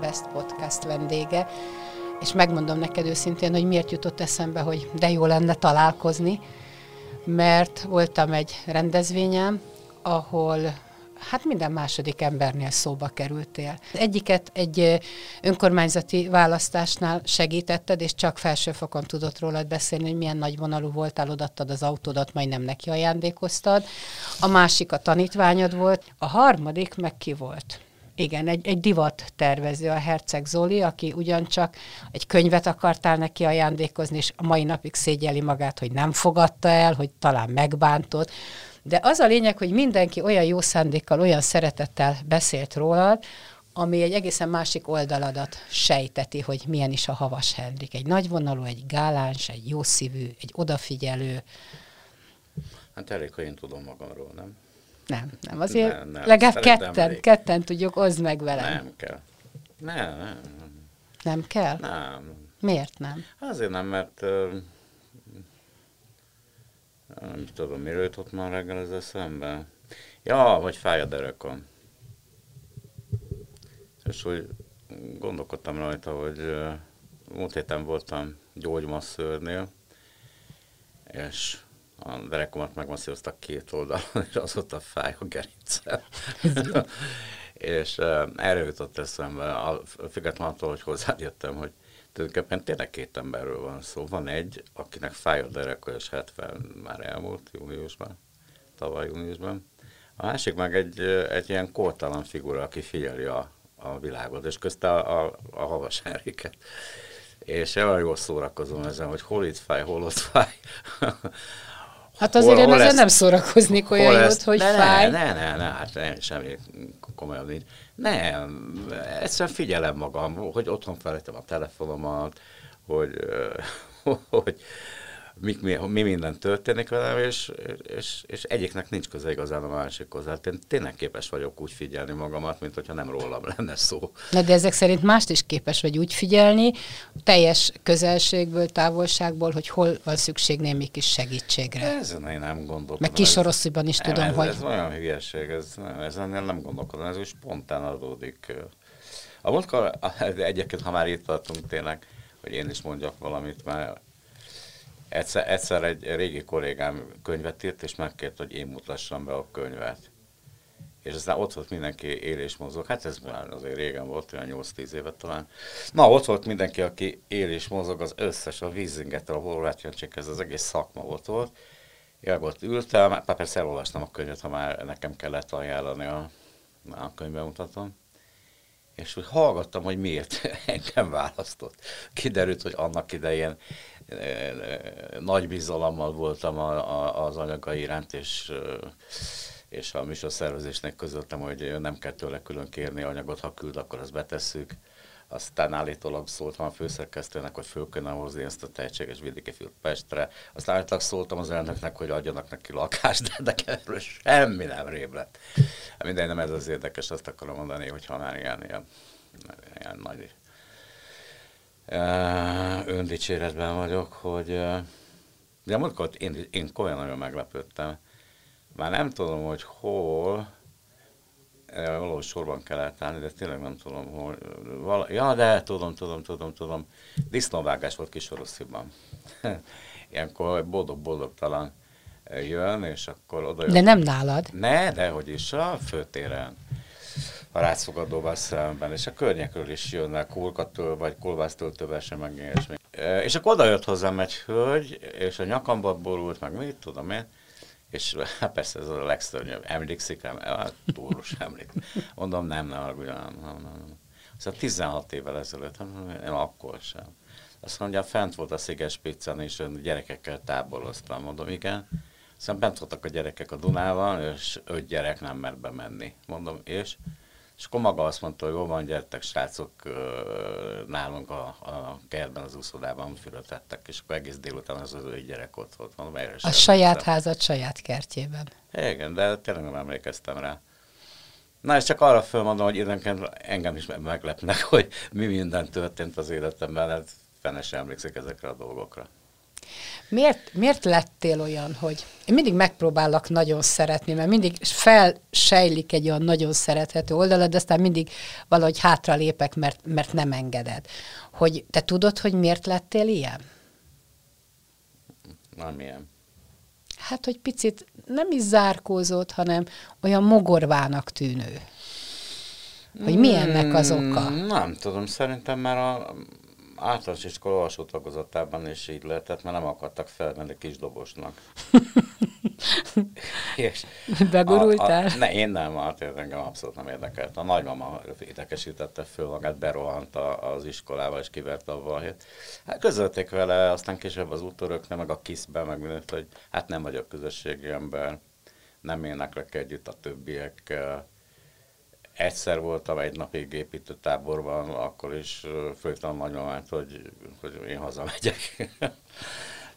Best Podcast vendége, és megmondom neked őszintén, hogy miért jutott eszembe, hogy de jó lenne találkozni, mert voltam egy rendezvényem, ahol hát minden második embernél szóba kerültél. Egyiket egy önkormányzati választásnál segítetted, és csak felsőfokon tudott rólad beszélni, hogy milyen nagy vonalú voltál, odattad az autódat, majdnem neki ajándékoztad. A másik a tanítványod volt. A harmadik meg ki volt? Igen, egy, egy divat tervező, a Herceg Zoli, aki ugyancsak egy könyvet akartál neki ajándékozni, és a mai napig szégyeli magát, hogy nem fogadta el, hogy talán megbántott. De az a lényeg, hogy mindenki olyan jó szándékkal, olyan szeretettel beszélt rólad, ami egy egészen másik oldaladat sejteti, hogy milyen is a Havas Hendrik. Egy nagyvonalú, egy gáláns, egy jó szívű, egy odafigyelő. Hát elég, hogy én tudom magamról, nem? Nem, nem, azért nem, nem. legalább ketten, elég. ketten tudjuk, oszd meg velem. Nem kell. Nem, nem. Nem kell? Nem. Miért nem? Azért nem, mert uh, nem tudom, miről jutott már reggel ez eszembe. Ja, vagy fáj a derekom. És hogy gondolkodtam rajta, hogy uh, múlt héten voltam gyógymasszőrnél, és a derekomat megmasszíroztak két oldalon, és az ott a fáj a gerincem. és uh, erre jutott eszembe, a, függetlenül attól, hogy hozzád jöttem, hogy tulajdonképpen tényleg két emberről van szó. Van egy, akinek fáj a dereka, és 70 már elmúlt júniusban, tavaly júniusban. A másik meg egy, egy ilyen kortalan figura, aki figyeli a, a világot, és közte a, a, a havas Henriket. És olyan jól szórakozom ezen, hogy hol itt fáj, hol ott fáj. Hát azért hol, én azért nem szórakoznék olyan jót, ezt, hogy ne, fáj. Ne, ne, ne, hát ne, semmi komolyabb nincs. Nem, egyszerűen figyelem magam, hogy otthon felejtem a telefonomat, hogy, hogy mi, mi, mi minden történik velem, és, és, és egyiknek nincs köze igazán a másikhoz. Hát én tényleg képes vagyok úgy figyelni magamat, mint hogyha nem rólam lenne szó. Na de ezek szerint mást is képes vagy úgy figyelni, teljes közelségből, távolságból, hogy hol van szükség némi kis segítségre. Ezen én nem gondolkodom. Meg kisoroszúban is nem, tudom, ez, hogy... Ez olyan hülyeség, ez, nem, ezen én nem gondolkodom, ez úgy spontán adódik. A múltkor, egyébként, ha már itt tartunk tényleg, hogy én is mondjak valamit, mert Egyszer, egyszer egy régi kollégám könyvet írt, és megkért, hogy én mutassam be a könyvet. És aztán ott volt mindenki él és mozog. Hát ez már azért régen volt, olyan 8-10 évet talán. Na, ott volt mindenki, aki él és mozog, az összes, a vízingettől, a horvát ez az egész szakma ott volt. Én ott ültem, hát persze elolvastam a könyvet, ha már nekem kellett ajánlani a, a könyvbemutatom. És úgy hallgattam, hogy miért engem választott. Kiderült, hogy annak idején nagy bizalommal voltam a, a, az anyaga iránt, és, és a műsorszervezésnek közöltem, hogy nem kell tőle külön kérni anyagot, ha küld, akkor azt betesszük. Aztán állítólag szóltam a főszerkesztőnek, hogy föl kéne hozni ezt a tehetséges vidéki fiút Pestre. Aztán állítólag szóltam az elnöknek, hogy adjanak neki lakást, de, de erről semmi nem rém lett. Minden nem ez az érdekes, azt akarom mondani, hogy ha már ilyen, ilyen, ilyen nagy öndicséretben vagyok, hogy de múltkor én, én komolyan nagyon meglepődtem. Már nem tudom, hogy hol, valahol sorban kellett állni, de tényleg nem tudom, hol. Vala, ja, de tudom, tudom, tudom, tudom. Disznóvágás volt Kisorossziban. Ilyenkor boldog-boldog talán jön, és akkor oda jön. De nem nálad? Ne, de hogy is, a főtéren a rászfogadóval szemben, és a környekről is jönnek kulkattól, vagy kolbásztól tövese, meg ilyesmi. És akkor oda jött hozzám egy hölgy, és a nyakamba borult, meg mit tudom én, és hát persze ez a legszörnyűbb. Emlékszik rám? Hát, túlus emlék. Mondom, nem, nem, nem, nem, nem, nem. Szóval 16 évvel ezelőtt, én akkor sem. Azt mondja, fent volt a Sziges pizzán, és gyerekekkel táboroztam. Mondom, igen. Aztán bent voltak a gyerekek a Dunával, és öt gyerek nem mert bemenni. Mondom, és És akkor maga azt mondta, hogy jó van, gyertek srácok, nálunk a, a kertben, az úszodában fülötettek, és akkor egész délután az az ő gyerek ott volt. Mondom, erre a saját házat saját kertjében. Igen, de tényleg nem emlékeztem rá. Na, és csak arra fölmondom, hogy időnként engem is meglepnek, hogy mi minden történt az életemben, hát fene sem emlékszik ezekre a dolgokra. Miért, miért lettél olyan, hogy én mindig megpróbálok nagyon szeretni, mert mindig felsejlik egy olyan nagyon szerethető oldalad, de aztán mindig valahogy hátra lépek, mert, mert nem engeded. Hogy te tudod, hogy miért lettél ilyen? Nem ilyen. Hát, hogy picit nem is zárkózott, hanem olyan mogorvának tűnő. Hogy mi ennek az oka? Hmm, nem tudom, szerintem már a általános iskola alsó tagozatában is így lehetett, mert nem akartak felmenni kis dobosnak. és Begurultál? A, a, ne, én nem, hát engem abszolút nem érdekelt. A nagymama érdekesítette föl magát, berohant az iskolába, és kiverte a valhét. Hát közölték vele, aztán később az úttöröknek, meg a kiszbe, meg mindent, hogy hát nem vagyok közösségi ember, nem éneklek együtt a többiekkel, egyszer voltam egy napig építőtáborban, akkor is főztem a nagymamát, hogy, hogy én hazamegyek.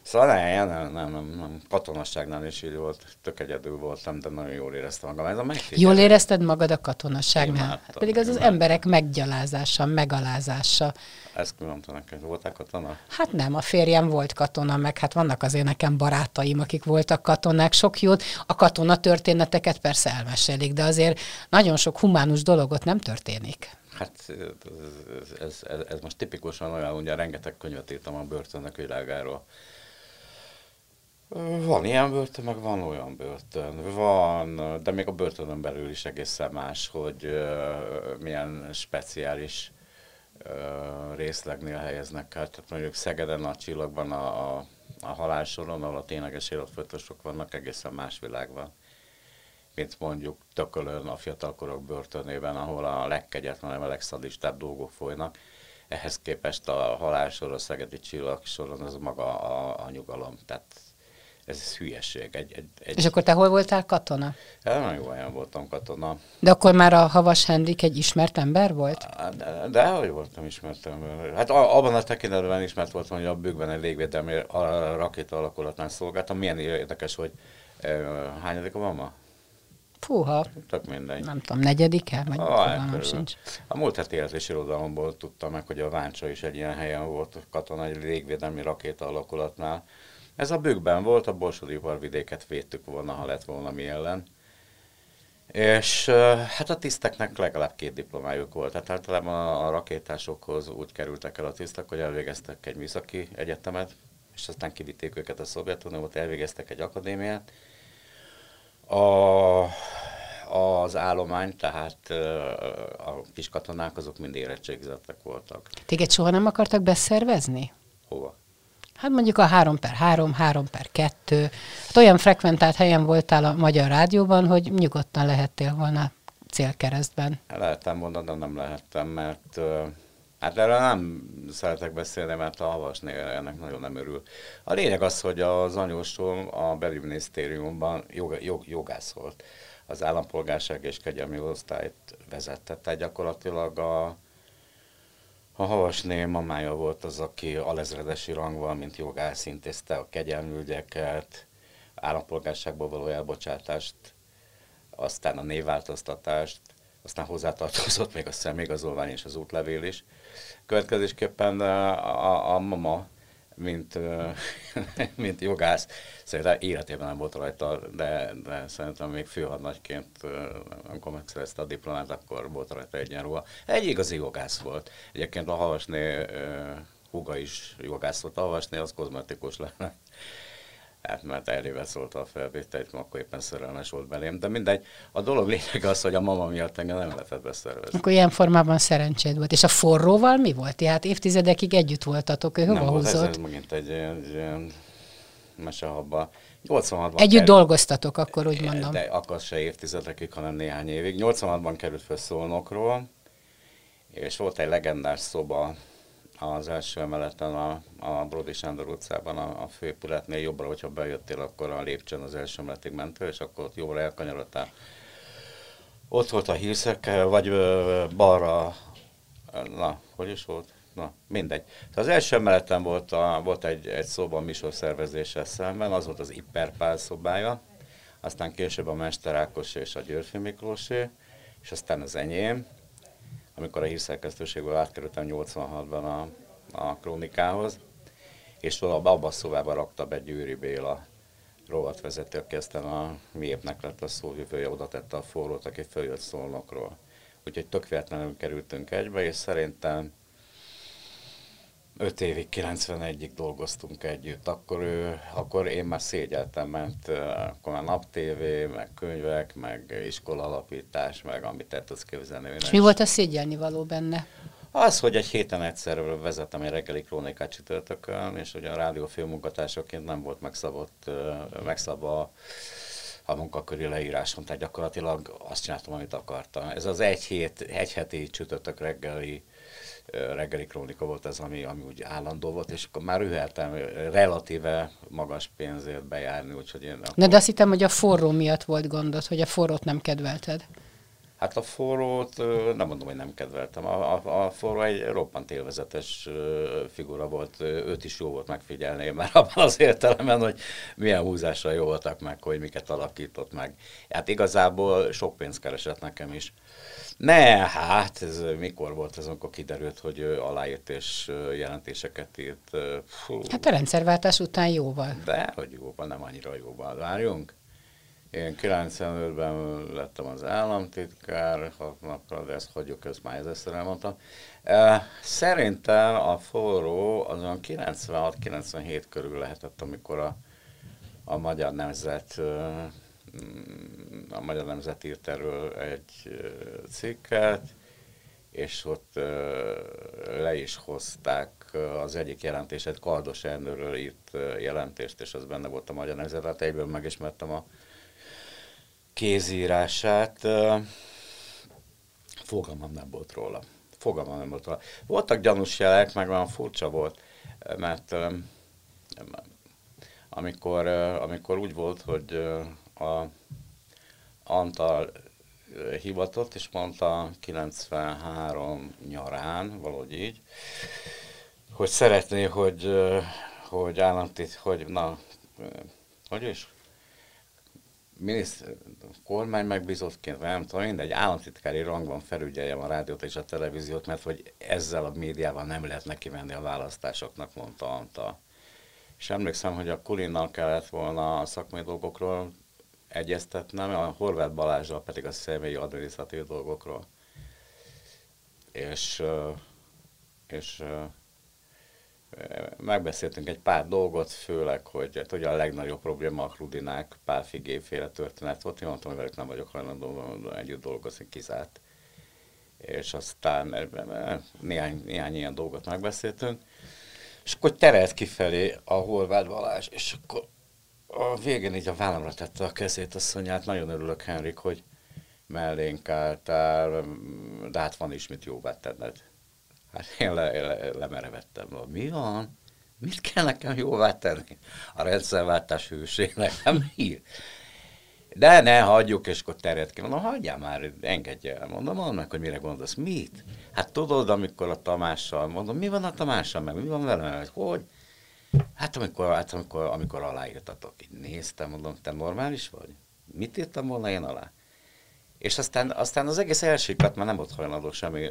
Szóval nem, nem, nem, nem, nem. katonasságnál is így volt, tök egyedül voltam, de nagyon jól éreztem magam. Ez a jól érezted magad a katonasságnál? Hát pedig az az emberek meggyalázása, megalázása. Ezt mondtam neked, voltál katona? Hát nem, a férjem volt katona, meg hát vannak azért nekem barátaim, akik voltak katonák, sok jót. A katona történeteket persze elmesélik, de azért nagyon sok humánus dologot nem történik. Hát ez, ez, ez most tipikusan olyan, ugye rengeteg könyvet írtam a börtönök világáról, van ilyen börtön, meg van olyan börtön. Van, de még a börtönön belül is egészen más, hogy milyen speciális részlegnél helyeznek el. Tehát mondjuk Szegeden a csillagban a, a, a halálsoron, ahol a tényleges életfolytosok vannak, egészen más világ van mint mondjuk Tökölön a fiatalkorok börtönében, ahol a legkegyetlenebb, a legszadistább dolgok folynak. Ehhez képest a halálsor, a szegedi csillag soron az maga a, a nyugalom. Tehát ez hülyeség. Egy, egy, egy... És akkor te hol voltál katona? Ja, nagyon jó helyen voltam katona. De akkor már a Havas Henrik egy ismert ember volt? De, de hogy voltam ismert ember. Hát abban a tekintetben ismert voltam, hogy a bőkben egy légvédelmi rakéta alakulatnál szolgáltam. Milyen érdekes, hogy hányadik van ma? Fúha. Tök mindegy. Nem tudom, negyedike? Vagy ah, sincs. A múlt heti érzési irodalomból tudtam meg, hogy a Váncsa is egy ilyen helyen volt katona, egy légvédelmi rakéta alakulatnál ez a bükben volt, a Borsodi vidéket védtük volna, ha lett volna mi ellen. És hát a tiszteknek legalább két diplomájuk volt. Tehát általában a, rakétásokhoz úgy kerültek el a tisztek, hogy elvégeztek egy műszaki egyetemet, és aztán kivitték őket a Szovjetunióba, elvégeztek egy akadémiát. A, az állomány, tehát a kis katonák, azok mind érettségzettek voltak. Téged soha nem akartak beszervezni? Hova? Hát mondjuk a 3 per 3, 3 per 2. Hát olyan frekventált helyen voltál a Magyar Rádióban, hogy nyugodtan lehettél volna célkeresztben. Lehettem volna, de nem lehettem, mert hát erről nem szeretek beszélni, mert a havasné ennek nagyon nem örül. A lényeg az, hogy az anyósom a belügyminisztériumban jog, jog, jogász volt. Az állampolgárság és kegyelmi osztályt vezette, tehát gyakorlatilag a a Havasné mamája volt az, aki alezredesi rangval, mint jogász intézte a kegyelmi ügyeket, állampolgárságból való elbocsátást, aztán a névváltoztatást, aztán hozzátartozott még a személyigazolvány és az útlevél is. Következésképpen a, a, a mama mint, mint jogász. Szerintem életében nem volt rajta, de, de szerintem még főhadnagyként, amikor megszerezte a diplomát, akkor volt rajta egyenruha. Egy igazi jogász volt. Egyébként a Havasné húga is jogász volt. A Havasné az kozmetikus lenne. Hát mert elébe szólta a felvételt, akkor éppen szerelmes volt belém. De mindegy, a dolog lényeg az, hogy a mama miatt engem nem lehetett beszervezni. Akkor ilyen formában szerencséd volt. És a forróval mi volt? Tehát évtizedekig együtt voltatok, ő hova húzott? Ez, ez megint egy, egy ilyen mesehabba. 86-ban Együtt került, dolgoztatok, akkor úgy mondom. De akkor se évtizedekig, hanem néhány évig. 86-ban került fel Szolnokról, és volt egy legendás szoba, az első emeleten a, a Brody Sándor utcában a, a főépületnél jobbra, hogyha bejöttél, akkor a lépcsőn az első emeletig mentél, és akkor ott jobbra elkanyarodtál. ott volt a hírszek, vagy ö, balra, na, hogy is volt? Na, mindegy. Az első emeleten volt, a, volt egy, egy szoba a szervezéssel szemben, az volt az Ipperpál szobája, aztán később a Mester Ákos és a Györfi Miklósé, és aztán az enyém, amikor a hírszerkesztőségből átkerültem 86-ban a, a krónikához, és abban a szobában rakta be Győri Béla rovatvezető, aki aztán a miépnek lett a szóvivője, oda tette a forrót, aki följött szolnokról. Úgyhogy tök kerültünk egybe, és szerintem 5 évig, 91-ig dolgoztunk együtt, akkor, ő, akkor én már szégyeltem, mert akkor már naptévé, meg könyvek, meg iskolalapítás, meg amit el tudsz képzelni. És mi volt a szégyelni való benne? Az, hogy egy héten egyszer vezettem egy reggeli krónikát csütörtökön, és ugye a rádió munkatársaként nem volt megszabott, megszabva a munkaköri leíráson, tehát gyakorlatilag azt csináltam, amit akartam. Ez az egy hét, egy heti csütörtök reggeli reggeli krónika volt ez, ami, ami úgy állandó volt, és akkor már üheltem relatíve magas pénzért bejárni, úgyhogy én... Akkor... Na de azt hittem, hogy a forró miatt volt gondod, hogy a forrót nem kedvelted. Hát a forrót nem mondom, hogy nem kedveltem. A, a, a forró egy roppant élvezetes figura volt, őt is jó volt megfigyelni, már abban az értelemben, hogy milyen húzásra jó voltak meg, hogy miket alakított meg. Hát igazából sok pénzt keresett nekem is. Ne, hát ez mikor volt ez, amikor kiderült, hogy aláírt és jelentéseket írt? Fú. Hát a rendszerváltás után jóval. De, hogy jóval, nem annyira jóval. Várjunk. Én 95-ben lettem az államtitkár, hat napra, de ezt hagyjuk, ezt már ezzel elmondtam. Szerintem a forró azon 96-97 körül lehetett, amikor a, a Magyar Nemzet a Magyar Nemzet írt erről egy cikket, és ott le is hozták az egyik jelentését, Kardos Ernőről írt jelentést, és az benne volt a Magyar Nemzet, hát egyből megismertem a kézírását. Fogalmam nem volt róla. Fogalmam nem volt róla. Voltak gyanús jelek, meg olyan furcsa volt, mert amikor, amikor úgy volt, hogy a Antal hivatott, és mondta 93 nyarán, valahogy így, hogy szeretné, hogy, hogy államtit, hogy na, hogy is? Miniszt, kormány megbízottként, nem tudom, mindegy, államtitkári rangban felügyeljem a rádiót és a televíziót, mert hogy ezzel a médiával nem lehet neki menni a választásoknak, mondta Antal. És emlékszem, hogy a Kulinnal kellett volna a szakmai dolgokról egyeztetnem, a Horváth Balázsral pedig a személyi adminisztratív dolgokról. És, és megbeszéltünk egy pár dolgot, főleg, hogy hát ugye a legnagyobb probléma a Krudinák Pál Figéféle történet volt. Én mondtam, hogy velük nem vagyok hajlandó együtt dolgozni, kizárt. És aztán néhány, néhány ilyen dolgot megbeszéltünk. És akkor terelt kifelé a Horváth Balázs, és akkor a végén így a vállamra tette a kezét, azt mondja, hát nagyon örülök, Henrik, hogy mellénk álltál, de hát van is mit jóvá tenned. Hát én le, le, lemerevettem. Mi van? Mit kell nekem jóvá tenni? A rendszerváltás hőségnek, nem mi? De ne, hagyjuk, és akkor terjed ki. Mondom, hagyjál már, engedj el. Mondom, meg, hogy mire gondolsz. Mit? Hát tudod, amikor a Tamással, mondom, mi van a Tamással, meg mi van velem? Hogy? Hát amikor, hát amikor, amikor aláírtatok, így néztem, mondom, te normális vagy? Mit írtam volna én alá? És aztán, aztán az egész elsőkat már nem volt hajlandó semmi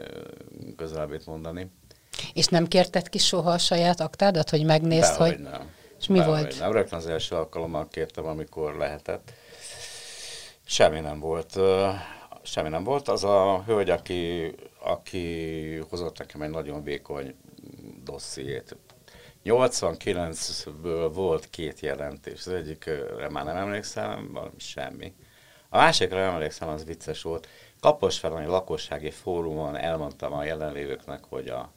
közelebbét mondani. És nem kérted ki soha a saját aktádat, hogy megnézd, Dehogy hogy... nem. És mi Dehogy volt? Nem, rögtön az első alkalommal kértem, amikor lehetett. Semmi nem volt. Semmi nem volt. Az a hölgy, aki, aki hozott nekem egy nagyon vékony dossziét, 89-ből volt két jelentés, az egyikre már nem emlékszem, valami semmi. A másikra emlékszem, az vicces volt. Kaposváron egy lakossági fórumon elmondtam a jelenlévőknek, hogy a,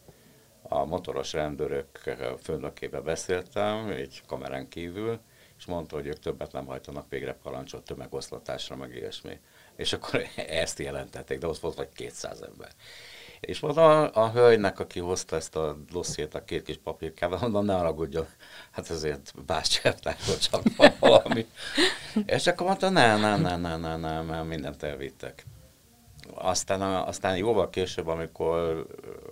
a motoros rendőrök főnökébe beszéltem, egy kamerán kívül, és mondta, hogy ők többet nem hajtanak végre parancsot tömegoszlatásra, meg ilyesmi. És akkor ezt jelentették, de ott volt vagy 200 ember. És mondom a, hölgynek, aki hozta ezt a dossziét a két kis papírkával, mondom, ne haragudjon, hát ezért hogy csak valami. És akkor mondta, ne, ne, ne, ne, ne, ne, mert mindent elvittek. aztán, aztán jóval később, amikor,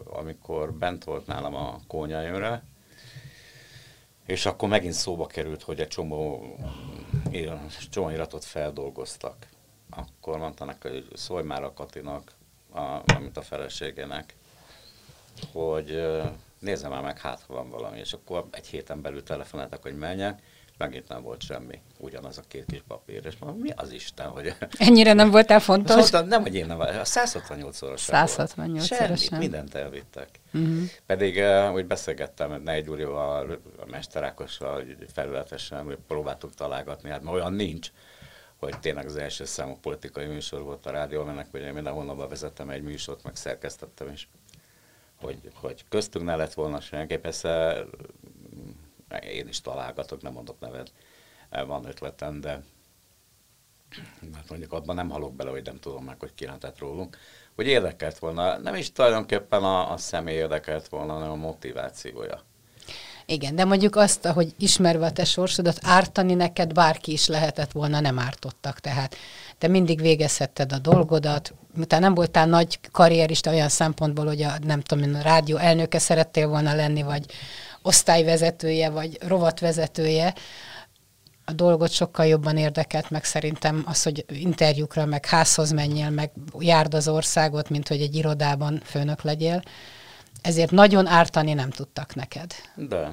amikor bent volt nálam a kónyaimre, és akkor megint szóba került, hogy egy csomó, csomó iratot feldolgoztak. Akkor mondta neki, hogy szólj már a Katinak, a, amit a feleségének, hogy nézzem már meg, hát ha van valami. És akkor egy héten belül telefonáltak, hogy menjek, megint nem volt semmi. Ugyanaz a két kis papír. És mondom, mi az Isten, hogy... Ennyire nem voltál fontos? Mondtam, nem, hogy én nem a 168 szoros 168 Semmit, mindent elvittek. Uh-huh. Pedig uh, úgy beszélgettem Negy Gyurival, a Mester Ákossal, felületesen, hogy próbáltuk találgatni, hát olyan nincs hogy tényleg az első számú politikai műsor volt a rádió, mennek, hogy én minden hónapban vezettem egy műsort, meg szerkesztettem is, hogy, hogy köztünk ne lett volna senki. Persze én is találgatok, nem mondok nevet, van ötletem, de mert mondjuk abban nem halok bele, hogy nem tudom meg, hogy ki lehetett rólunk, hogy érdekelt volna, nem is tulajdonképpen a, a személy érdekelt volna, hanem a motivációja. Igen, de mondjuk azt, hogy ismerve a te sorsodat, ártani neked bárki is lehetett volna, nem ártottak. Tehát te mindig végezhetted a dolgodat, utána nem voltál nagy karrierista olyan szempontból, hogy a, nem tudom, a rádió elnöke szerettél volna lenni, vagy osztályvezetője, vagy rovatvezetője, a dolgot sokkal jobban érdekelt, meg szerintem az, hogy interjúkra, meg házhoz menjél, meg járd az országot, mint hogy egy irodában főnök legyél. Ezért nagyon ártani nem tudtak neked. De.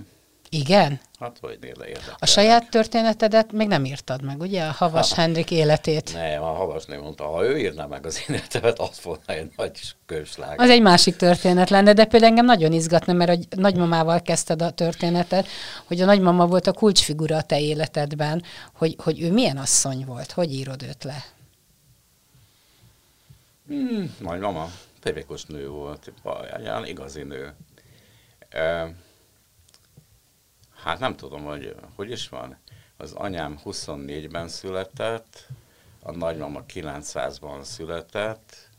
Igen? Hát hogy érdekel. A saját történetedet még nem írtad meg, ugye? A Havas ha, Hendrik életét. Nem, a Havas nem mondta, ha ő írná meg az életemet, az volna egy nagy köslág. Az egy másik történet lenne, de például engem nagyon izgatna, mert a nagymamával kezdted a történetet, hogy a nagymama volt a kulcsfigura a te életedben, hogy, hogy ő milyen asszony volt, hogy írod őt le? Hmm, nagymama, tevékos nő volt, egy igazi nő. Hát nem tudom, hogy hogy is van. Az anyám 24-ben született, a nagymama 900-ban született,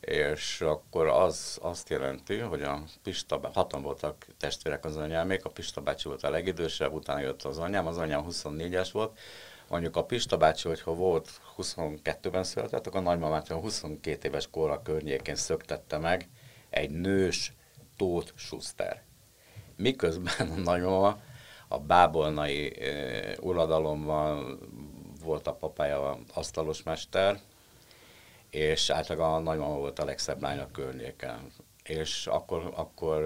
és akkor az azt jelenti, hogy a Pista, hatan voltak testvérek az anyámék, a Pista bácsi volt a legidősebb, utána jött az anyám, az anyám 24-es volt, mondjuk a Pista bácsi, hogyha volt 22-ben született, akkor a nagymamát a 22 éves korra környékén szöktette meg egy nős Tóth Schuster miközben a nagymama a bábolnai e, uradalomban volt a papája asztalos mester, és általában a nagymama volt a legszebb lány a környéken. És akkor, akkor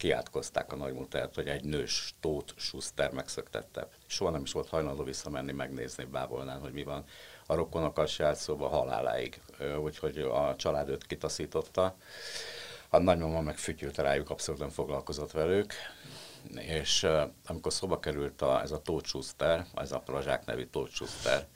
kiátkozták a nagymutát, hogy egy nős Tóth Schuster megszöktette. Soha nem is volt hajlandó visszamenni, megnézni Bábolnán, hogy mi van. A rokonokkal se állt szóba haláláig, úgyhogy a család őt kitaszította. A nagymama meg fütyült rájuk, abszolút nem foglalkozott velük, és amikor szóba került a, ez a Tóth Schuster, ez a Prazsák nevű Tóth Schuster,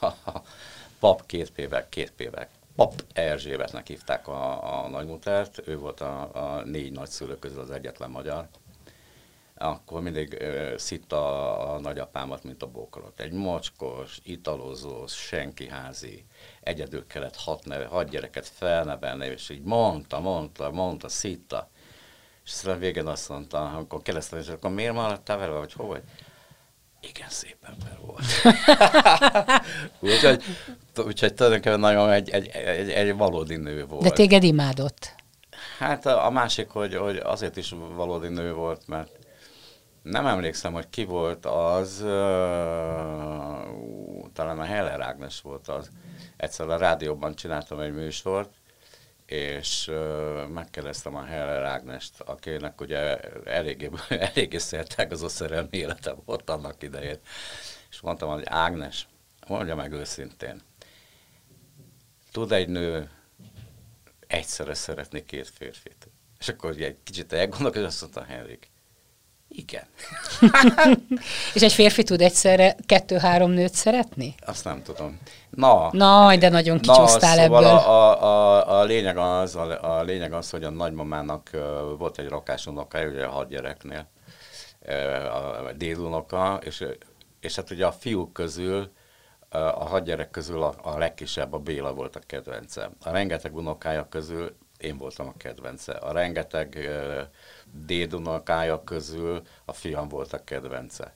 pap két pével, két pével, pap Erzsébetnek hívták a, a nagymutárt, ő volt a, a négy nagyszülő közül az egyetlen magyar, akkor mindig uh, szitta a nagyapámat, mint a bokrot. Egy mocskos, italozó, senkiházi, egyedül kellett hat, neve, hat gyereket felnevelni, és így mondta, mondta, mondta, szitta. És aztán végén azt mondta, amikor kérdeztem, akkor miért maradtál vele, vagy hol? Igen, szép ember volt. úgyhogy, úgyhogy tulajdonképpen nagyon egy, egy, egy, egy valódi nő volt. De téged imádott? Hát a, a másik, hogy, hogy azért is valódi nő volt, mert nem emlékszem, hogy ki volt az, uh, talán a Heller Ágnes volt az, egyszer a rádióban csináltam egy műsort, és megkérdeztem a Heller Ágnest, akinek ugye eléggé, eléggé az a szerelmi élete volt annak idején. És mondtam, hogy Ágnes, mondja meg őszintén, tud egy nő egyszerre szeretni két férfit? És akkor ugye egy kicsit elgondolkodott, és azt mondta Henrik, igen. és egy férfi tud egyszerre kettő-három nőt szeretni? Azt nem tudom. Na, na de nagyon kicsúsztál na, szóval ebből. A, a, a, lényeg az, a, a lényeg az, hogy a nagymamának uh, volt egy rakásunoka, ugye a hat gyereknél, uh, a dédunoka, és, és hát ugye a fiúk közül, uh, a hat gyerek közül a, a legkisebb, a Béla volt a kedvence. A rengeteg unokája közül én voltam a kedvence. A rengeteg uh, dédunokája közül a fiam volt a kedvence.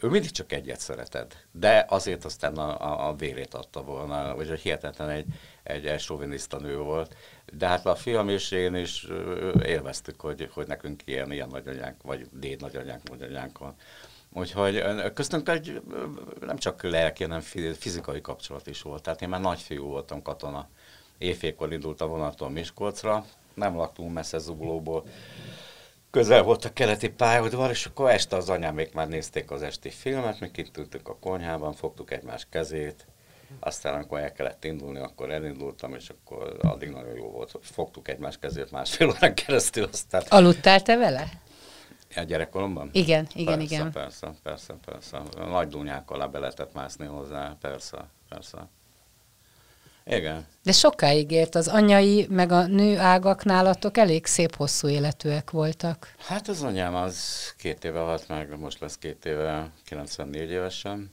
Ő mindig csak egyet szereted, de azért aztán a, a, a vérét adta volna, vagy hihetetlen egy, egy elsoviniszta nő volt. De hát a fiam és én is élveztük, hogy, hogy nekünk ilyen, ilyen nagyanyánk, vagy déd nagyanyánk, nagyanyánk van. Úgyhogy köztünk egy nem csak lelki, hanem fizikai kapcsolat is volt. Tehát én már nagyfiú voltam katona. Éjfélkor indult a vonaton Miskolcra, nem laktunk messze Zuglóból, közel volt a keleti pályaudvar, és akkor este az anyámék már nézték az esti filmet, mi kint ültünk a konyhában, fogtuk egymás kezét, aztán amikor el kellett indulni, akkor elindultam, és akkor addig nagyon jó volt. Fogtuk egymás kezét másfél órán keresztül, aztán... Aludtál te vele? A gyerekkoromban? Igen, igen, persze, igen. Persze, persze, persze. Nagy dunyákkal be lehetett mászni hozzá, persze, persze. Igen. De sokáig ért az anyai, meg a nő ágak nálatok elég szép hosszú életűek voltak. Hát az anyám az két éve halt meg, most lesz két éve, 94 évesen.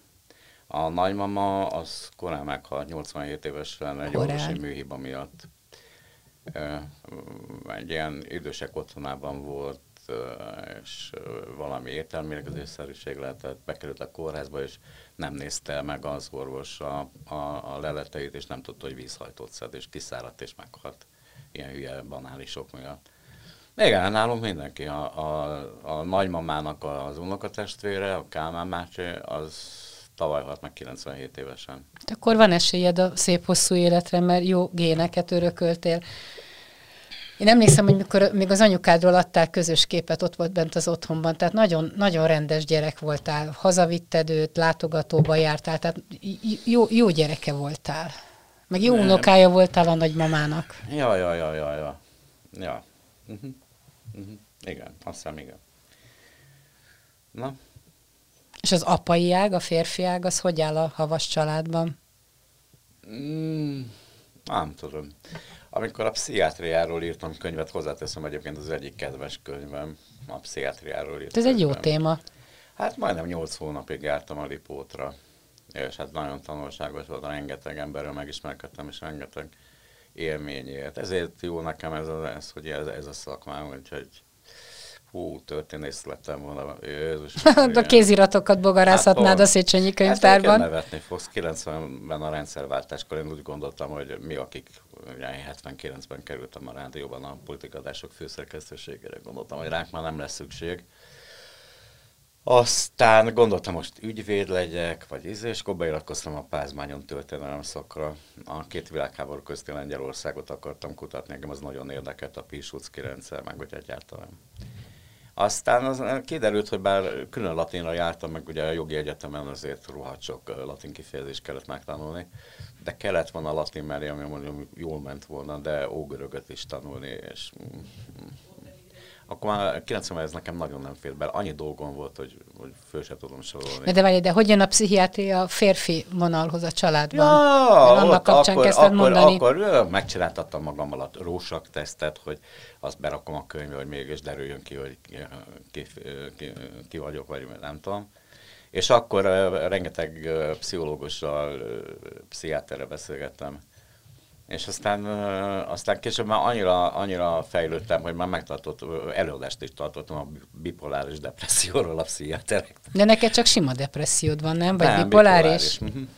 A nagymama az korán meghalt, 87 évesen egy orvosi műhiba miatt. Egy ilyen idősek otthonában volt, és valami értelmérkezésszerűség lehetett, bekerült a kórházba, és nem nézte meg az orvos a, a, a leleteit, és nem tudta, hogy vízhajtót szed, és kiszáradt, és meghalt. Ilyen hülye banálisok miatt. Igen, nálunk mindenki. A, a, a nagymamának az unokatestvére, a Kálmán Mácsi, az tavaly halt meg 97 évesen. De akkor van esélyed a szép hosszú életre, mert jó géneket örököltél. Én emlékszem, hogy mikor még az anyukádról adtál közös képet, ott volt bent az otthonban, tehát nagyon, nagyon rendes gyerek voltál, hazavitted őt, látogatóba jártál, tehát jó, jó gyereke voltál. Meg jó Nem. unokája voltál a nagymamának. Ja, ja, ja, ja, ja. ja. Uh-huh. Uh-huh. Igen, azt hiszem, igen. Na. És az apai ág, a férfi ág, az hogy áll a havas családban? Mm, nem tudom. Amikor a pszichiátriáról írtam könyvet, hozzáteszem egyébként az egyik kedves könyvem, a pszichiátriáról írtam. Ez egy jó téma. Hát majdnem 8 hónapig jártam a ripótra, és hát nagyon tanulságos volt, rengeteg emberről megismerkedtem, és rengeteg élményért. Ezért jó nekem ez, az, ez hogy ez, ez a szakmám, úgyhogy hú, történész lettem volna. Jézus, a kéziratokat bogarázhatnád hát, a Széchenyi könyvtárban. Hát nevetni fogsz. 90-ben a rendszerváltáskor én úgy gondoltam, hogy mi, akik 79-ben kerültem a rádióban a politikadások főszerkesztőségére, gondoltam, hogy ránk már nem lesz szükség. Aztán gondoltam, most ügyvéd legyek, vagy íz, és akkor beiratkoztam a Pázmányon történelem szakra. A két világháború közti Lengyelországot akartam kutatni, engem az nagyon érdekelt a Piłsudski rendszer, meg hogy egyáltalán. Aztán az, kiderült, hogy bár külön latinra jártam, meg ugye a jogi egyetemen azért rohadt sok latin kifejezést kellett megtanulni, de kellett volna latin mellé, ami mondjuk jól ment volna, de ógörögöt is tanulni, és mm, akkor már 90 ez nekem nagyon nem fér bele. Annyi dolgom volt, hogy, hogy föl sem tudom sorolni. De, várj, de hogy jön a pszichiátria a férfi vonalhoz a családban? Ja, annak kapcsán akkor, akkor, mondani. Akkor megcsináltattam magam alatt rósak tesztet, hogy azt berakom a könyvbe, hogy mégis derüljön ki, hogy ki, ki, ki, ki vagyok, vagy nem tudom. És akkor rengeteg pszichológussal, pszichiáterre beszélgettem, és aztán, aztán később már annyira, annyira fejlődtem, hogy már megtartott, előadást is tartottam a bipoláris depresszióról a pszichiáterek. De neked csak sima depressziód van, nem? Vagy nem, bipoláris? bipoláris. Uh-huh.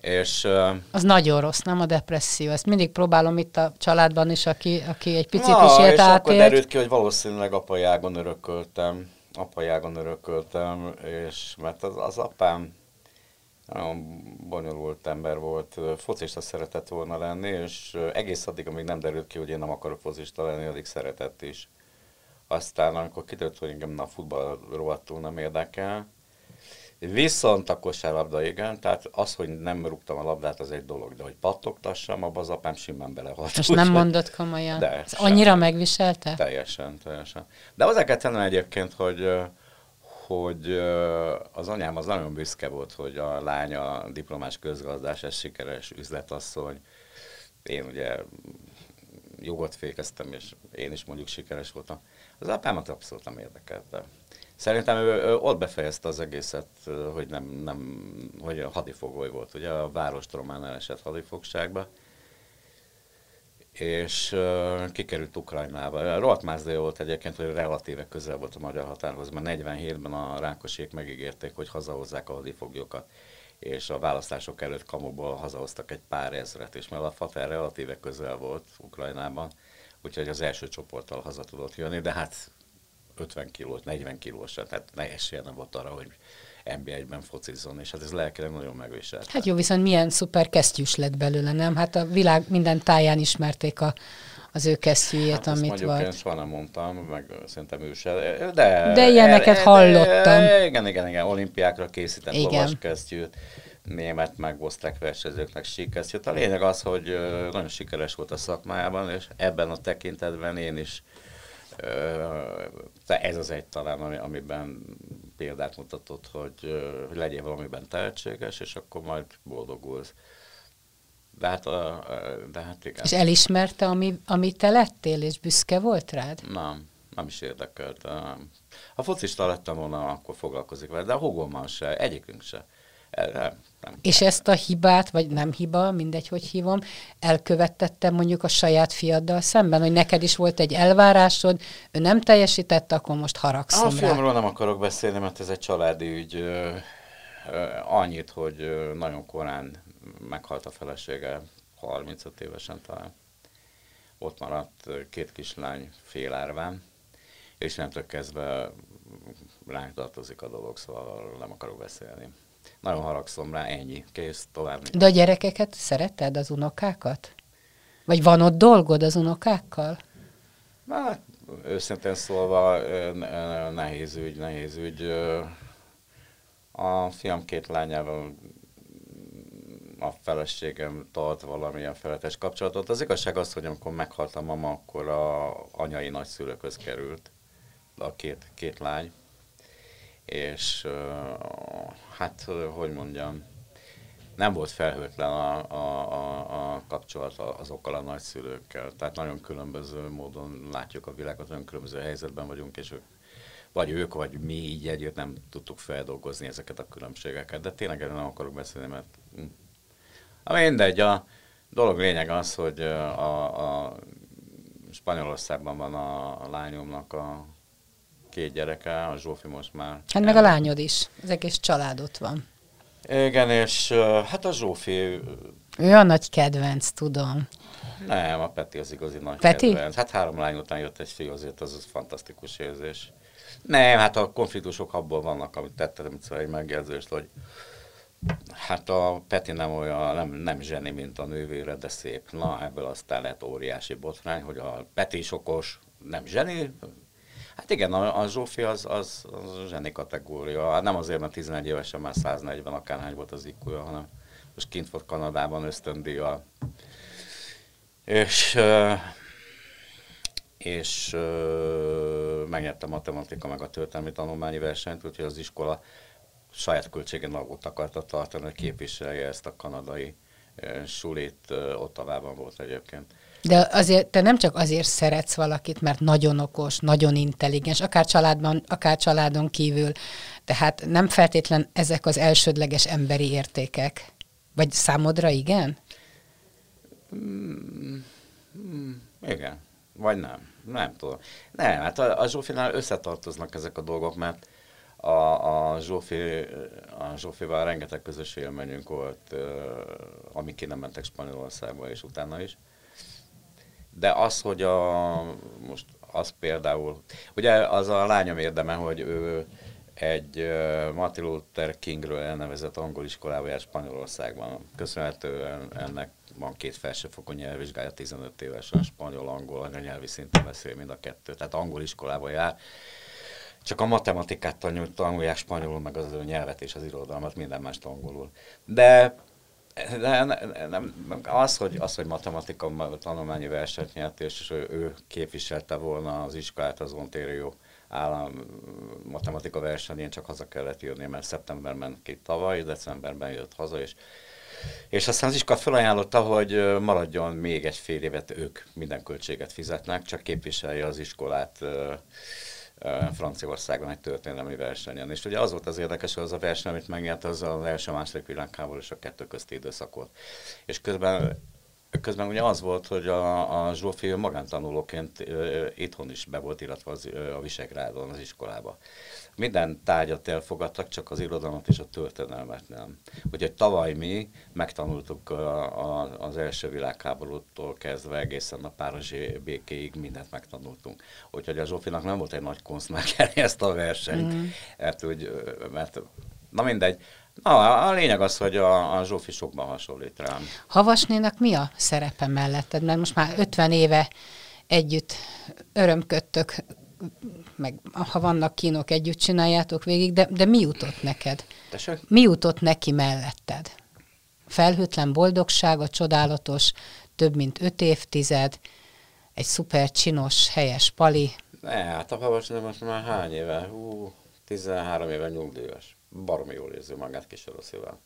És, az nagyon rossz, nem a depresszió. Ezt mindig próbálom itt a családban is, aki, aki egy picit Na, is élt és átélt. akkor derült ki, hogy valószínűleg apai ágon örököltem. Apai ágon örököltem, és mert az, az apám nagyon bonyolult ember volt, focista szeretett volna lenni, és egész addig, amíg nem derült ki, hogy én nem akarok focista lenni, addig szeretett is. Aztán, amikor kiderült, hogy engem a futball rohadtul nem érdekel, Viszont a kosárlabda igen, tehát az, hogy nem rúgtam a labdát, az egy dolog, de hogy pattogtassam, abban az apám simán belehalt. Most nem mondott komolyan? De. Ez annyira megviselte? Teljesen, teljesen. De hozzá kell tennem egyébként, hogy hogy az anyám az nagyon büszke volt, hogy a lánya diplomás közgazdás, ez sikeres üzletasszony. Én ugye jogot fékeztem, és én is mondjuk sikeres voltam. Az apámat abszolút nem érdekelte. Szerintem ő, ő ott befejezte az egészet, hogy nem, nem hogy hadifogoly volt, ugye a város román elesett hadifogságba. és uh, kikerült Ukrajnába. Rohadt mázdai volt egyébként, hogy relatíve közel volt a magyar határhoz, mert 47-ben a Rákosék megígérték, hogy hazahozzák a hadifoglyokat és a választások előtt kamuból hazahoztak egy pár ezret, és mert a Fater relatíve közel volt Ukrajnában, úgyhogy az első csoporttal haza tudott jönni, de hát 50 kilós, 40 kilós, tehát ne esélye nem volt arra, hogy NB1-ben focizzon, és hát ez lelkileg nagyon megviselt. Hát jó, viszont milyen szuper kesztyűs lett belőle, nem? Hát a világ minden táján ismerték a, az ő kesztyűjét, hát amit volt. Soha nem mondtam, meg szerintem ő se, de... De ilyeneket de, hallottam. De, igen, igen, igen, olimpiákra készített igen. lovas kesztyűt német meg osztrák versenyzőknek síkesztyűt. A lényeg az, hogy nagyon sikeres volt a szakmájában, és ebben a tekintetben én is ez az egy talán, amiben példát mutatott, hogy, hogy legyél valamiben tehetséges, és akkor majd boldogulsz. De hát, de hát igen. És elismerte, ami, amit te lettél, és büszke volt rád? Nem, nem is érdekelt. Ha focista lettem volna, akkor foglalkozik vele, de a hugommal se, egyikünk se. Nem, nem. És ezt a hibát, vagy nem hiba, mindegy, hogy hívom, elkövettette mondjuk a saját fiaddal szemben, hogy neked is volt egy elvárásod, ő nem teljesítette, akkor most haragszom A fiamról nem akarok beszélni, mert ez egy családi ügy. Annyit, hogy nagyon korán meghalt a felesége, 35 évesen talán. Ott maradt két kislány félárván, és nem kezdve ránk tartozik a dolog, szóval nem akarok beszélni nagyon haragszom rá, ennyi, kész, tovább. De a gyerekeket szereted, az unokákat? Vagy van ott dolgod az unokákkal? Hát, őszintén szólva nehéz ügy, nehéz ügy. A fiam két lányával a feleségem tart valamilyen feletes kapcsolatot. Az igazság az, hogy amikor meghalt a mama, akkor a anyai nagyszülőköz került a két, két lány és hát, hogy mondjam, nem volt felhőtlen a, a, a, a kapcsolat azokkal a nagyszülőkkel. Tehát nagyon különböző módon látjuk a világot, nagyon különböző helyzetben vagyunk, és ők, vagy ők, vagy mi így együtt nem tudtuk feldolgozni ezeket a különbségeket. De tényleg erről nem akarok beszélni, mert hm. mindegy, a dolog lényeg az, hogy a, a Spanyolországban van a lányomnak a két gyereke, a Zsófi most már... Hát meg a lányod is, az egész család ott van. Igen, és hát a Zsófi... Ő a nagy kedvenc, tudom. Nem, a Peti az igazi nagy Peti? kedvenc. Hát három lány után jött egy fiú, azért az, az fantasztikus érzés. Nem, hát a konfliktusok abból vannak, amit tettem egy megjegyzést, hogy hát a Peti nem olyan, nem, nem zseni, mint a nővére, de szép. Na, ebből aztán lett óriási botrány, hogy a Peti is okos, nem zseni, Hát igen, a, a Zsófi az, az, az zseni kategória. Hát nem azért, mert 11 évesen már 140 akárhány volt az iq hanem most kint volt Kanadában ösztöndíjjal. És, és megnyerte a matematika meg a történelmi tanulmányi versenyt, úgyhogy az iskola saját költségen ott akarta tartani, hogy képviselje ezt a kanadai sulit, Ottavában volt egyébként. De azért te nem csak azért szeretsz valakit, mert nagyon okos, nagyon intelligens, akár családban, akár családon kívül. Tehát nem feltétlen ezek az elsődleges emberi értékek. Vagy számodra igen? Mm, mm, igen. Vagy nem. Nem tudom. Nem, hát a, a Zsófinál összetartoznak ezek a dolgok, mert a, a, Zsófi, a Zsófival rengeteg közös élményünk volt, amik ki nem mentek Spanyolországba, és utána is. De az, hogy a, most az például, ugye az a lányom érdeme, hogy ő egy Martin Luther Kingről elnevezett angol iskolába jár Spanyolországban. Köszönhetően ennek van két felsőfokú nyelvvizsgája, 15 évesen spanyol-angol anyanyelvi szinten beszél mind a kettő. Tehát angol iskolába jár. Csak a matematikát tanulják spanyolul, meg az ő nyelvet és az irodalmat, minden más angolul. De de nem, az, hogy, az, hogy matematika tanulmányi versenyt nyert, és ő, ő képviselte volna az iskolát az Ontario állam matematika versenyén, csak haza kellett jönni, mert szeptemberben ki tavaly, decemberben jött haza, és, és aztán az iskola felajánlotta, hogy maradjon még egy fél évet, ők minden költséget fizetnek, csak képviselje az iskolát Franciaországban egy történelmi versenyen. És ugye az volt az érdekes, hogy az a verseny, amit megnyert, az az első második világháború és a kettő közti időszak volt. És közben közben ugye az volt, hogy a, a Zsófi magántanulóként ö, itthon is be volt, illetve az, ö, a Visegrádon, az iskolába. Minden tárgyat elfogadtak, csak az irodalmat és a történelmet nem. Úgyhogy tavaly mi megtanultuk a, a, az első világháborútól kezdve egészen a Párizsi békéig mindent megtanultunk. Úgyhogy a Zsófinak nem volt egy nagy konsz ezt a versenyt, mm. mert, úgy, mert na mindegy, Na, a lényeg az, hogy a, a Zsófi sokban hasonlít rám. Havasnénak mi a szerepe melletted? Mert most már 50 éve együtt örömködtök, meg ha vannak kínok, együtt csináljátok végig, de, de mi jutott neked? Tessék? Mi jutott neki melletted? Felhőtlen boldogság, a csodálatos, több mint öt évtized, egy szuper csinos, helyes pali. Ne, hát a Havas most már hány éve? Hú, 13 éve nyugdíjas baromi jól érzi magát kis Roszival.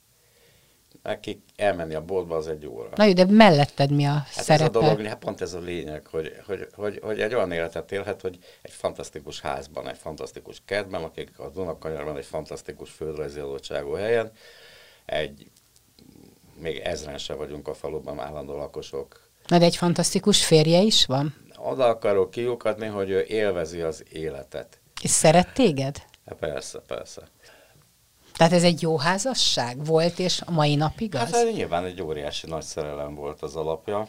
Neki elmenni a boltba az egy óra. Na jó, de melletted mi a hát szerepe? Ez a dolog, hát pont ez a lényeg, hogy, hogy, hogy, hogy egy olyan életet élhet, hogy egy fantasztikus házban, egy fantasztikus kertben, akik a Dunakanyarban egy fantasztikus földrajzi adottságú helyen, egy még ezren se vagyunk a faluban állandó lakosok. Na de egy fantasztikus férje is van? Oda akarok kiukadni, hogy ő élvezi az életet. És szeret téged? Hát persze, persze. Tehát ez egy jó házasság volt, és a mai napig az? Hát nyilván egy óriási nagy szerelem volt az alapja,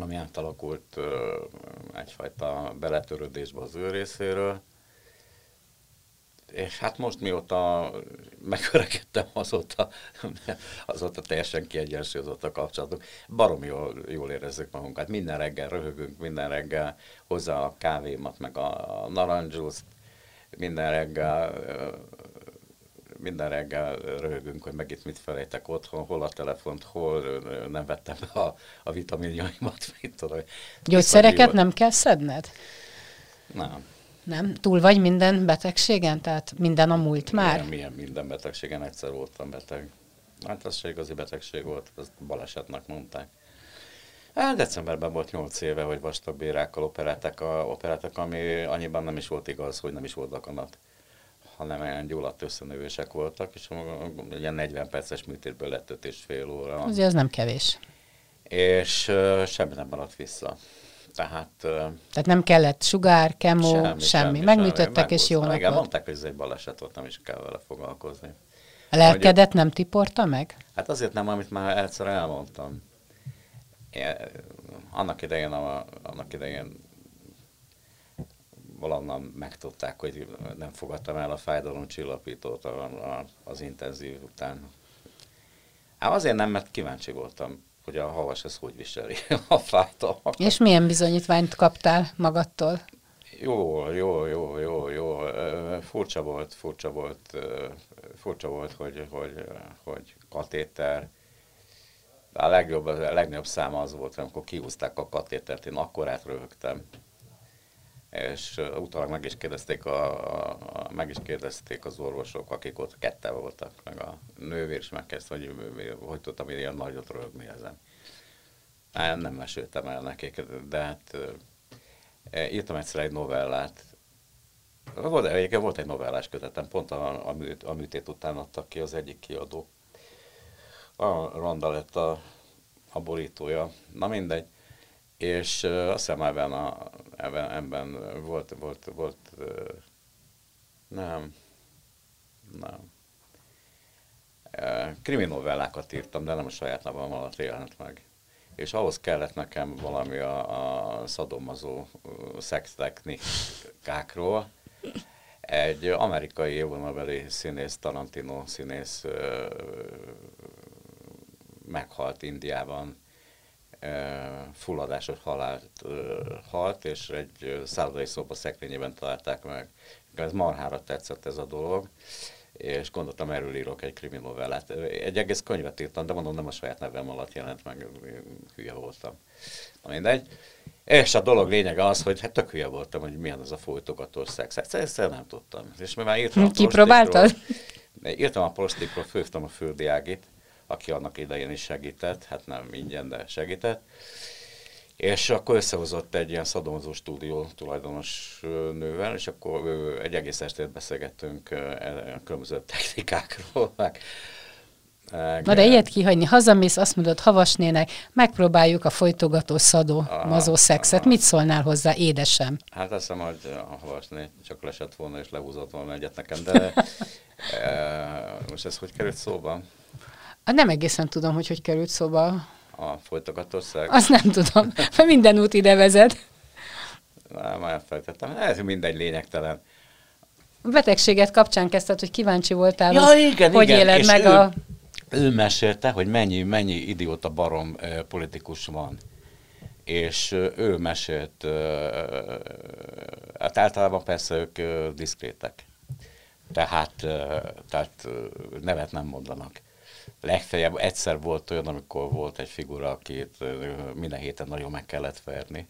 ami átalakult egyfajta beletörődésbe az ő részéről. És hát most mióta megöregedtem, azóta, azóta teljesen kiegyensúlyozott a kapcsolatunk. Barom jól, jól érezzük magunkat. Minden reggel röhögünk, minden reggel hozzá a kávémat, meg a, narancsúzt, minden reggel minden reggel röhögünk, hogy megint mit felejtek otthon, hol a telefont, hol nem vettem a, a vitaminjaimat, mit tudom. Gyógyszereket nem kell szedned? Nem. Nem? Túl vagy minden betegségen? Tehát minden a múlt már? Milyen, milyen minden betegségen, egyszer voltam beteg. Hát az se igazi betegség volt, azt balesetnek mondták. Hát decemberben volt 8 éve, hogy vastagbérákkal operáltak, a, operáltak, ami annyiban nem is volt igaz, hogy nem is volt dakanat hanem olyan gyulladt összenövések voltak, és ugye 40 perces műtétből lett 5 és fél óra. Azért ez nem kevés. És uh, semmi nem maradt vissza. Tehát, uh, Tehát nem kellett sugár, kemó, semmi. semmi. semmi. Megműtöttek, és jó Igen, mondták, hogy ez egy baleset volt, nem is kell vele foglalkozni. A lelkedet nem tiporta meg? Hát azért nem, amit már egyszer elmondtam. Én, annak idején, a, annak idején valahonnan megtudták, hogy nem fogadtam el a fájdalomcsillapítót az intenzív után. Hát azért nem, mert kíváncsi voltam, hogy a havas ez hogy viseli a fájdalmat. És milyen bizonyítványt kaptál magadtól? Jó, jó, jó, jó, jó. Furcsa volt, furcsa volt, furcsa volt, hogy, hogy, hogy katéter. A legjobb, a legnagyobb száma az volt, amikor kiúzták a katétert, én akkorát röhögtem és utólag meg is kérdezték, a, a, a, meg is kérdezték az orvosok, akik ott ketten voltak, meg a nővér is megkezdte, hogy hogy tudtam ilyen nagyot rögni ezen. Nem, nem meséltem el nekik, de hát e, írtam egyszer egy novellát. Volt, egyébként volt egy novellás kötetem, pont a, a, műt, a műtét után adtak ki az egyik kiadó. A Ronda lett a, a borítója. Na mindegy és azt hiszem ebben, a, ebben, ebben volt, volt, volt nem, nem. Kriminovellákat írtam, de nem a saját nevam alatt jelent meg. És ahhoz kellett nekem valami a, a szadomazó szextechnikákról. Egy amerikai élvonalbeli színész, Tarantino színész meghalt Indiában fulladásos halált halt, és egy szállodai szoba szekrényében találták meg. Ez marhára tetszett ez a dolog, és gondoltam, erről írok egy kriminovellát. Egy egész könyvet írtam, de mondom, nem a saját nevem alatt jelent meg, hülye voltam. Na mindegy. És a dolog lényege az, hogy hát tök hülye voltam, hogy milyen az a folytogatós szex. Ezt nem tudtam. És mi már írtam a Kipróbáltad? Írtam a prostikról, főztem a földi ágit, aki annak idején is segített, hát nem ingyen, de segített. És akkor összehozott egy ilyen szadomozó stúdió tulajdonos nővel, és akkor egy egész estét beszélgettünk e, különböző technikákról, meg Na de ilyet kihagyni, hazamész, azt mondod havasnének, megpróbáljuk a folytogató szadó aha, mazó szexet. Aha. Mit szólnál hozzá, édesem? Hát azt hiszem, hogy a havasné csak lesett volna és lehúzott volna egyet nekem, de e, most ez hogy került szóba? Nem egészen tudom, hogy hogy került szóba. A folytogató szex? Azt nem tudom, mert minden út ide vezet. Nem, elfelejtettem. Ez mindegy lényegtelen. A betegséget kapcsán kezdted, hogy kíváncsi voltál, ja, hogy igen, hogy igen. éled És meg ő, a... Ő mesélte, hogy mennyi, mennyi idióta barom uh, politikus van. És ő mesélt, hát általában persze ők diszkrétek. Tehát, tehát nevet nem mondanak. Legfeljebb egyszer volt olyan, amikor volt egy figura, akit minden héten nagyon meg kellett verni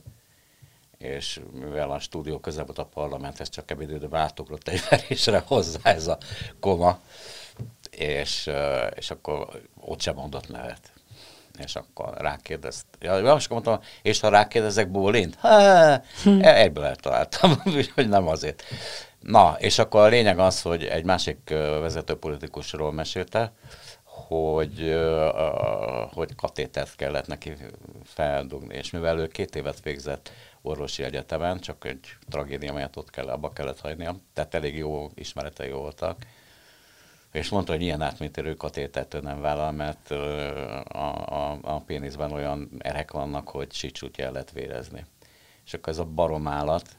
és mivel a stúdió közel volt a parlamenthez, csak ebédődőben átugrott egy verésre hozzá ez a koma, és, és akkor ott sem mondott nevet. És akkor rákérdezt. Ja, akkor mondtam, és ha rákérdezek Bólint? Ha, egyből eltaláltam, hogy nem azért. Na, és akkor a lényeg az, hogy egy másik vezetőpolitikusról mesélte, hogy, hogy katétert kellett neki feldugni, és mivel ő két évet végzett orvosi egyetemen, csak egy tragédia miatt ott kell, abba kellett hagynia, tehát elég jó ismeretei voltak. És mondta, hogy ilyen átmétérő katétet nem vállal, mert a, a, a péniszben olyan erek vannak, hogy sicsút el lehet vérezni. És akkor ez a baromállat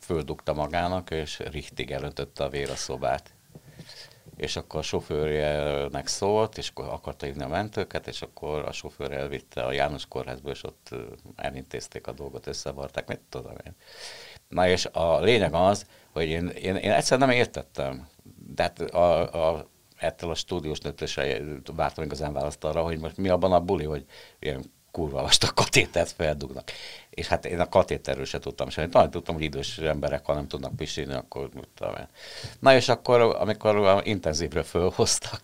földugta magának, és richtig elöntötte a vér a szobát és akkor a sofőrjelnek szólt, és akkor akarta hívni a mentőket, és akkor a sofőr elvitte a János kórházba, és ott elintézték a dolgot, összevarták, mit tudom én. Na és a lényeg az, hogy én, én, én egyszer nem értettem, de hát a, a, ettől a stúdiós nőtősre vártam igazán választ arra, hogy most mi abban a buli, hogy ilyen kurva vastag katétert feldugnak. És hát én a katéterről se tudtam semmi. Talán tudtam, hogy idős emberek, ha nem tudnak pisilni, akkor tudom én. Na és akkor, amikor intenzívre fölhoztak,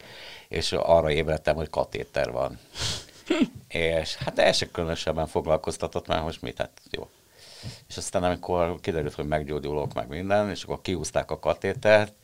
és arra ébredtem, hogy katéter van. és hát ez se különösebben foglalkoztatott már, most mit, hát jó. És aztán amikor kiderült, hogy meggyógyulok, meg minden, és akkor kiúzták a katétert,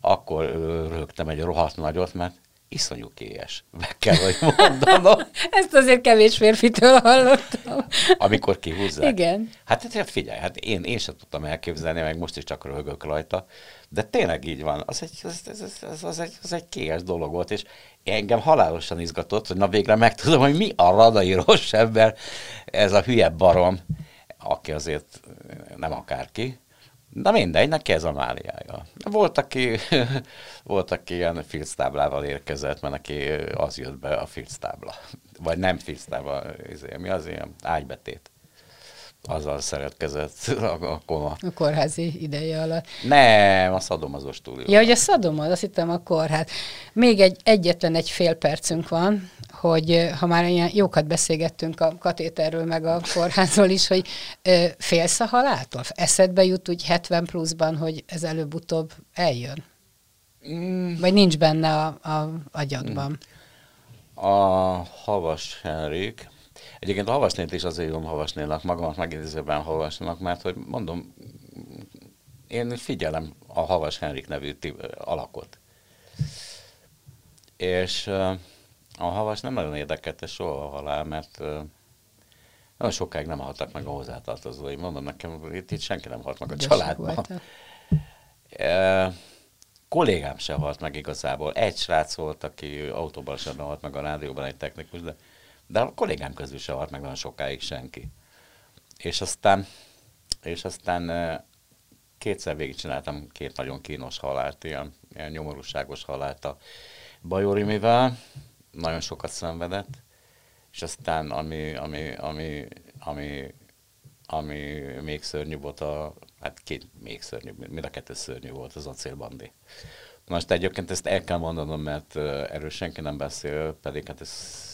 akkor rögtem egy rohadt nagyot, mert iszonyú kélyes. Meg kell, hogy mondanom. Ezt azért kevés férfitől hallottam. Amikor kihúzzák. Igen. Hát, hát figyelj, hát én, én sem tudtam elképzelni, meg most is csak röhögök rajta, de tényleg így van. Az egy, az, az, az, az, egy, az egy kélyes dolog volt, és engem halálosan izgatott, hogy na végre megtudom, hogy mi a radai rossz ember, ez a hülye barom, aki azért nem akárki, Na mindegy, neki ez a máliája. Volt, aki, volt, aki ilyen filctáblával érkezett, mert neki az jött be a filctábla. Vagy nem filctábla, izé, mi az ilyen ágybetét. Azzal szeretkezett a, a koma. A kórházi ideje alatt. Nem, a szadomazó stúdió. Ja, hogy a szadomaz, azt hittem a kórház. Még egy, egyetlen egy fél percünk van, hogy ha már ilyen jókat beszélgettünk a katéterről, meg a kórházról is, hogy ö, félsz a haláltól? Eszedbe jut úgy 70 pluszban, hogy ez előbb-utóbb eljön? Mm. Vagy nincs benne a, a agyadban? A havas Henrik, egyébként a havasnét is azért jól havasnélak, magamat megidézőben havasnélak, mert hogy mondom, én figyelem a Havas Henrik nevű alakot. És a havas nem nagyon érdekelte soha a halál, mert nagyon sokáig nem haltak meg a hozzátartozói. Mondom nekem, itt, itt senki nem halt meg a családban. Uh, kollégám se halt meg igazából. Egy srác volt, aki autóban sem halt meg a rádióban, egy technikus, de, de a kollégám közül se halt meg nagyon sokáig senki. És aztán, és aztán kétszer végigcsináltam két nagyon kínos halált, ilyen, ilyen nyomorúságos halált a Bajorimivel, nagyon sokat szenvedett, és aztán ami, ami, ami, ami, ami még szörnyű volt, a, hát két még szörnyű, mind a kettő szörnyű volt az acélbandi. Most egyébként ezt el kell mondanom, mert erről senki nem beszél, pedig hát ez,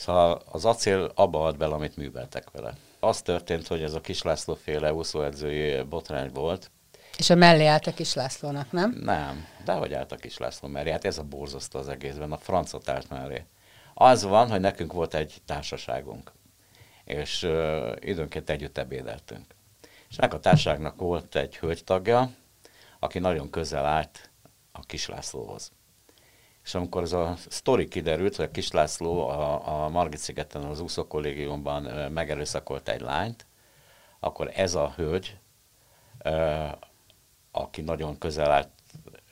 szóval az acél abba ad bele, amit műveltek vele. Az történt, hogy ez a Kis László féle úszóedzői botrány volt, és a mellé állt a kis Lászlónak, nem? Nem, de hogy állt a kis László mellé? Hát ez a borzasztó az egészben, a francot állt mellé. Az van, hogy nekünk volt egy társaságunk, és uh, időnként együtt ebédeltünk. És ennek a társaságnak volt egy hölgytagja, aki nagyon közel állt a kis Lászlóhoz. És amikor ez a sztori kiderült, hogy a Kis László a, a Margit szigeten az úszó kollégiumban megerőszakolt egy lányt, akkor ez a hölgy, aki nagyon közel állt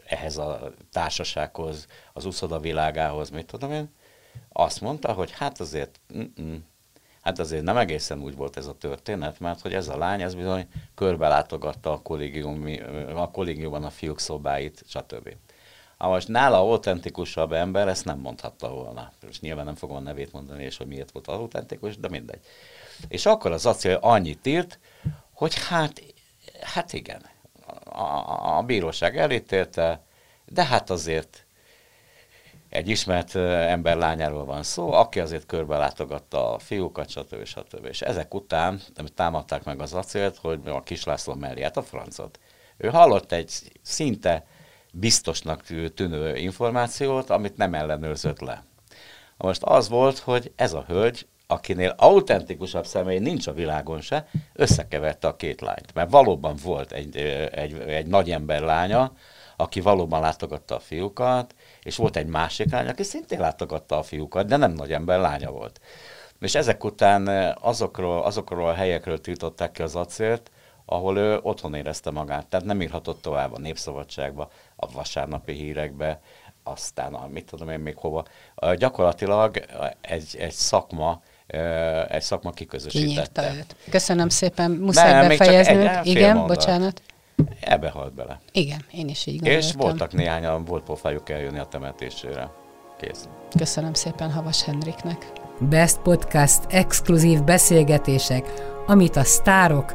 ehhez a társasághoz, az úszoda világához, mit tudom én, azt mondta, hogy hát azért, mm-mm, hát azért nem egészen úgy volt ez a történet, mert hogy ez a lány, ez bizony körbelátogatta a, kollégium, a kollégiumban a fiúk szobáit, stb. Ha most nála autentikusabb ember ezt nem mondhatta volna. És nyilván nem fogom a nevét mondani, és hogy miért volt autentikus, de mindegy. És akkor az acél annyit írt, hogy hát, hát igen, a, a bíróság elítélte, de hát azért egy ismert ember lányáról van szó, aki azért körbe látogatta a fiúkat, stb. stb. És ezek után támadták meg az acélt, hogy a kislászló mellé, hát a francot. Ő hallott egy szinte biztosnak tűnő információt, amit nem ellenőrzött le. Most az volt, hogy ez a hölgy, akinél autentikusabb személy nincs a világon se, összekeverte a két lányt. Mert valóban volt egy, egy, egy nagy ember lánya, aki valóban látogatta a fiúkat, és volt egy másik lány, aki szintén látogatta a fiúkat, de nem nagy ember lánya volt. És ezek után azokról, azokról a helyekről tiltották ki az acélt, ahol ő otthon érezte magát. Tehát nem írhatott tovább a Népszabadságba, a vasárnapi hírekbe, aztán a, mit tudom én még hova. Gyakorlatilag egy, egy szakma, egy szakma kiközösítette. őt. Köszönöm szépen, muszáj Nem, befejeznünk. Igen, mondat. bocsánat. Ebbe halt bele. Igen, én is így gondoltam. És voltak néhányan, volt pofájuk eljönni a temetésére. Kész. Köszönöm szépen Havas Henriknek. Best Podcast exkluzív beszélgetések, amit a sztárok